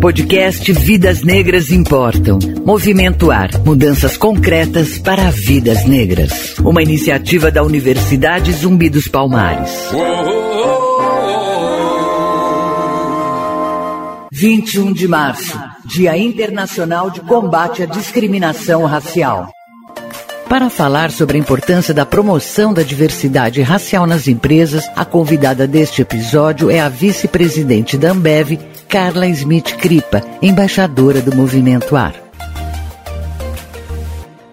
Podcast Vidas Negras Importam. Movimento Ar. Mudanças concretas para vidas negras. Uma iniciativa da Universidade Zumbi dos Palmares. 21 de março, Dia Internacional de Combate à Discriminação Racial. Para falar sobre a importância da promoção da diversidade racial nas empresas, a convidada deste episódio é a vice-presidente da Ambev, Carla Smith Kripa, embaixadora do Movimento Ar.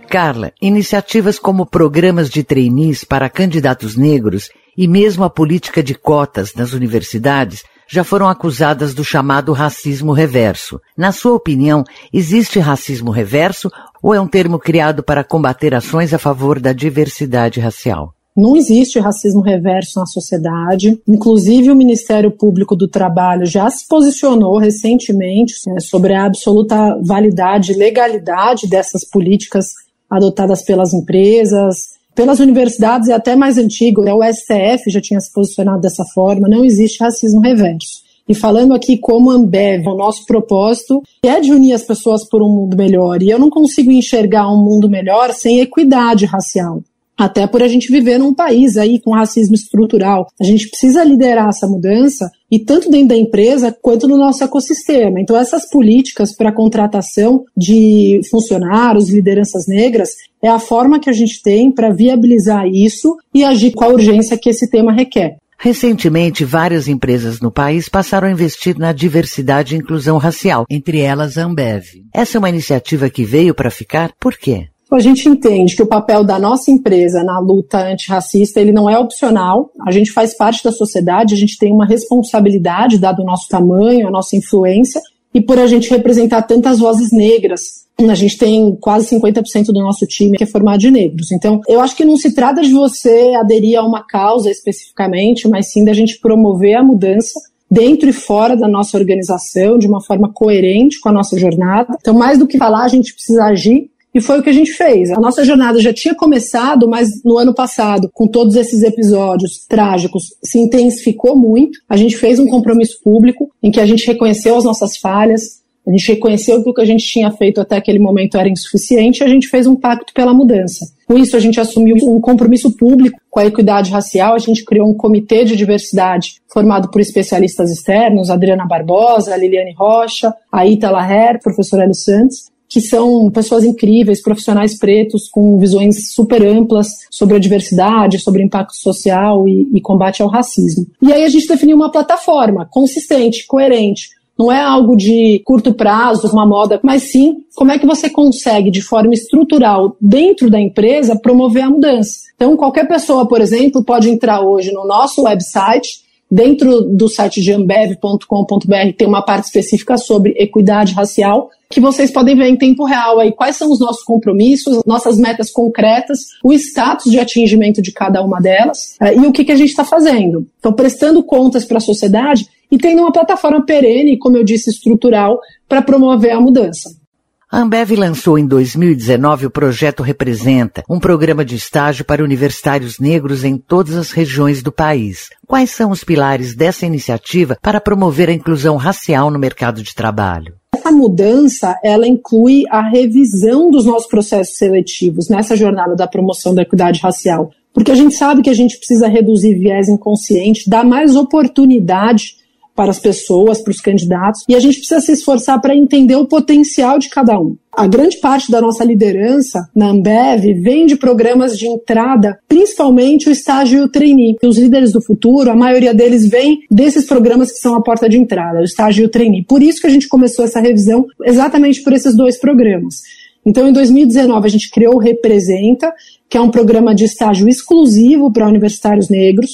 Carla, iniciativas como programas de trainees para candidatos negros e mesmo a política de cotas nas universidades já foram acusadas do chamado racismo reverso. Na sua opinião, existe racismo reverso ou é um termo criado para combater ações a favor da diversidade racial? Não existe racismo reverso na sociedade. Inclusive, o Ministério Público do Trabalho já se posicionou recentemente né, sobre a absoluta validade e legalidade dessas políticas adotadas pelas empresas, pelas universidades e até mais antigo, né, o STF já tinha se posicionado dessa forma. Não existe racismo reverso. E falando aqui como Ambev, o nosso propósito é de unir as pessoas por um mundo melhor. E eu não consigo enxergar um mundo melhor sem equidade racial. Até por a gente viver num país aí com racismo estrutural. A gente precisa liderar essa mudança e tanto dentro da empresa quanto no nosso ecossistema. Então essas políticas para contratação de funcionários, lideranças negras, é a forma que a gente tem para viabilizar isso e agir com a urgência que esse tema requer. Recentemente, várias empresas no país passaram a investir na diversidade e inclusão racial, entre elas a Ambev. Essa é uma iniciativa que veio para ficar? Por quê? A gente entende que o papel da nossa empresa na luta antirracista ele não é opcional. A gente faz parte da sociedade, a gente tem uma responsabilidade, dado o nosso tamanho, a nossa influência, e por a gente representar tantas vozes negras. A gente tem quase 50% do nosso time que é formado de negros. Então, eu acho que não se trata de você aderir a uma causa especificamente, mas sim da gente promover a mudança dentro e fora da nossa organização, de uma forma coerente com a nossa jornada. Então, mais do que falar, a gente precisa agir e foi o que a gente fez. A nossa jornada já tinha começado, mas no ano passado, com todos esses episódios trágicos, se intensificou muito. A gente fez um compromisso público em que a gente reconheceu as nossas falhas, a gente reconheceu que o que a gente tinha feito até aquele momento era insuficiente e a gente fez um pacto pela mudança. Com isso, a gente assumiu um compromisso público com a equidade racial, a gente criou um comitê de diversidade formado por especialistas externos, Adriana Barbosa, Liliane Rocha, Aita Laher, professora Hélio Santos, que são pessoas incríveis, profissionais pretos com visões super amplas sobre a diversidade, sobre impacto social e, e combate ao racismo. E aí a gente definiu uma plataforma consistente, coerente, não é algo de curto prazo, uma moda, mas sim como é que você consegue, de forma estrutural, dentro da empresa, promover a mudança. Então, qualquer pessoa, por exemplo, pode entrar hoje no nosso website Dentro do site de ambev.com.br tem uma parte específica sobre equidade racial que vocês podem ver em tempo real aí quais são os nossos compromissos, nossas metas concretas, o status de atingimento de cada uma delas uh, e o que, que a gente está fazendo. Então, prestando contas para a sociedade e tendo uma plataforma perene, como eu disse, estrutural, para promover a mudança. A Ambev lançou em 2019 o projeto Representa, um programa de estágio para universitários negros em todas as regiões do país. Quais são os pilares dessa iniciativa para promover a inclusão racial no mercado de trabalho? Essa mudança, ela inclui a revisão dos nossos processos seletivos nessa jornada da promoção da equidade racial. Porque a gente sabe que a gente precisa reduzir viés inconsciente, dar mais oportunidade para as pessoas, para os candidatos, e a gente precisa se esforçar para entender o potencial de cada um. A grande parte da nossa liderança na Ambev vem de programas de entrada, principalmente o estágio e o trainee. Os líderes do futuro, a maioria deles vem desses programas que são a porta de entrada, o estágio e o trainee. Por isso que a gente começou essa revisão, exatamente por esses dois programas. Então, em 2019, a gente criou o Representa, que é um programa de estágio exclusivo para universitários negros,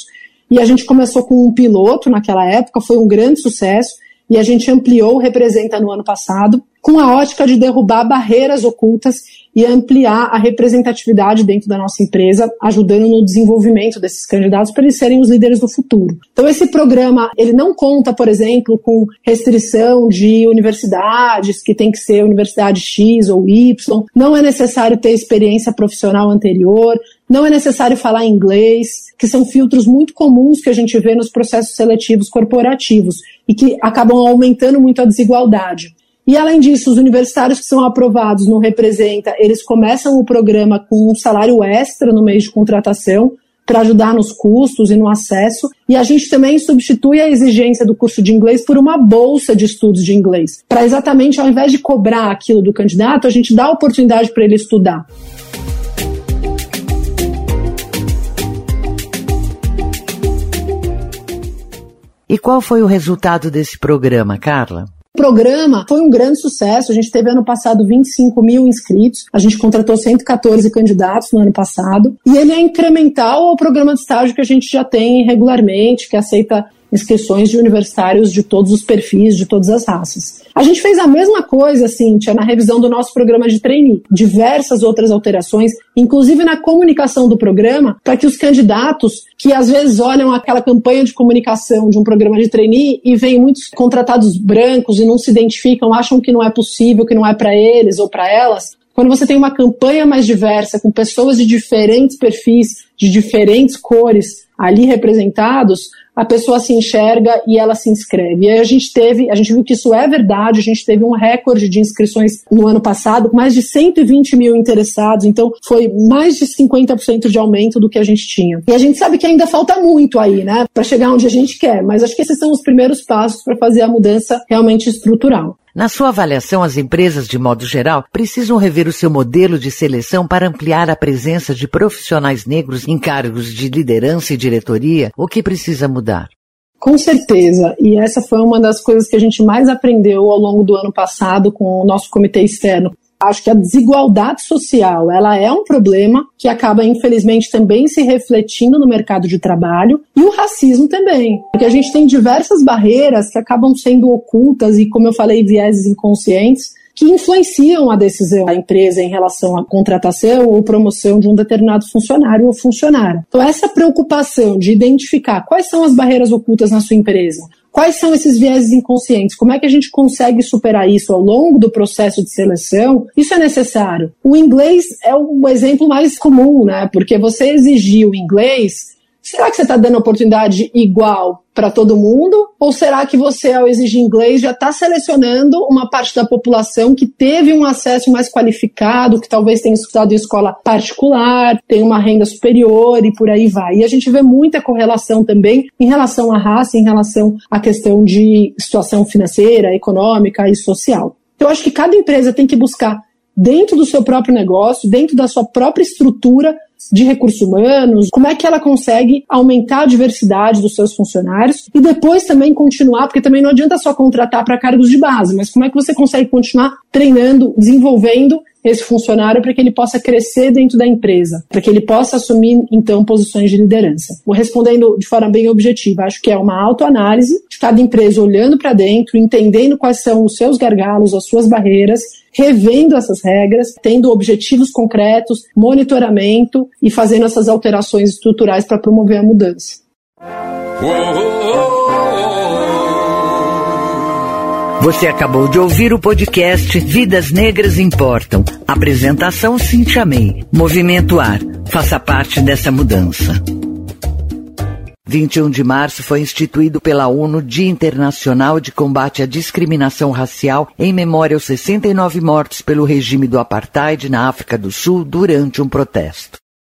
e a gente começou com um piloto naquela época, foi um grande sucesso, e a gente ampliou o Representa no ano passado com a ótica de derrubar barreiras ocultas e ampliar a representatividade dentro da nossa empresa, ajudando no desenvolvimento desses candidatos para eles serem os líderes do futuro. Então esse programa, ele não conta, por exemplo, com restrição de universidades, que tem que ser universidade X ou Y, não é necessário ter experiência profissional anterior, não é necessário falar inglês, que são filtros muito comuns que a gente vê nos processos seletivos corporativos e que acabam aumentando muito a desigualdade. E além disso, os universitários que são aprovados no Representa, eles começam o programa com um salário extra no mês de contratação para ajudar nos custos e no acesso. E a gente também substitui a exigência do curso de inglês por uma bolsa de estudos de inglês, para exatamente ao invés de cobrar aquilo do candidato, a gente dá a oportunidade para ele estudar. E qual foi o resultado desse programa, Carla? O programa foi um grande sucesso. A gente teve ano passado 25 mil inscritos. A gente contratou 114 candidatos no ano passado. E ele é incremental ao programa de estágio que a gente já tem regularmente, que aceita inscrições de universitários de todos os perfis, de todas as raças. A gente fez a mesma coisa, Cíntia, na revisão do nosso programa de trainee. Diversas outras alterações, inclusive na comunicação do programa, para que os candidatos que às vezes olham aquela campanha de comunicação de um programa de trainee e veem muitos contratados brancos e não se identificam, acham que não é possível, que não é para eles ou para elas, quando você tem uma campanha mais diversa, com pessoas de diferentes perfis, de diferentes cores ali representados, a pessoa se enxerga e ela se inscreve. E aí a gente teve, a gente viu que isso é verdade, a gente teve um recorde de inscrições no ano passado, mais de 120 mil interessados, então foi mais de 50% de aumento do que a gente tinha. E a gente sabe que ainda falta muito aí, né, para chegar onde a gente quer, mas acho que esses são os primeiros passos para fazer a mudança realmente estrutural. Na sua avaliação, as empresas, de modo geral, precisam rever o seu modelo de seleção para ampliar a presença de profissionais negros em cargos de liderança e diretoria? O que precisa mudar? Com certeza, e essa foi uma das coisas que a gente mais aprendeu ao longo do ano passado com o nosso comitê externo. Acho que a desigualdade social, ela é um problema que acaba infelizmente também se refletindo no mercado de trabalho e o racismo também, porque a gente tem diversas barreiras que acabam sendo ocultas e como eu falei, vieses inconscientes que influenciam a decisão da empresa em relação à contratação ou promoção de um determinado funcionário ou funcionária. Então, essa preocupação de identificar quais são as barreiras ocultas na sua empresa, Quais são esses vieses inconscientes? Como é que a gente consegue superar isso ao longo do processo de seleção? Isso é necessário. O inglês é o exemplo mais comum, né? Porque você exigir o inglês Será que você está dando oportunidade igual para todo mundo? Ou será que você, ao exigir inglês, já está selecionando uma parte da população que teve um acesso mais qualificado, que talvez tenha estudado em escola particular, tem uma renda superior e por aí vai? E a gente vê muita correlação também em relação à raça, em relação à questão de situação financeira, econômica e social. Então, eu acho que cada empresa tem que buscar dentro do seu próprio negócio, dentro da sua própria estrutura, de recursos humanos, como é que ela consegue aumentar a diversidade dos seus funcionários e depois também continuar, porque também não adianta só contratar para cargos de base, mas como é que você consegue continuar treinando, desenvolvendo esse funcionário para que ele possa crescer dentro da empresa, para que ele possa assumir, então, posições de liderança. Vou respondendo de forma bem objetiva, acho que é uma autoanálise de cada empresa olhando para dentro, entendendo quais são os seus gargalos, as suas barreiras, revendo essas regras, tendo objetivos concretos, monitoramento e fazendo essas alterações estruturais para promover a mudança. Você acabou de ouvir o podcast Vidas Negras Importam. Apresentação Cintia May. Movimento Ar. Faça parte dessa mudança. 21 de março foi instituído pela ONU Dia Internacional de Combate à Discriminação Racial em memória aos 69 mortos pelo regime do apartheid na África do Sul durante um protesto.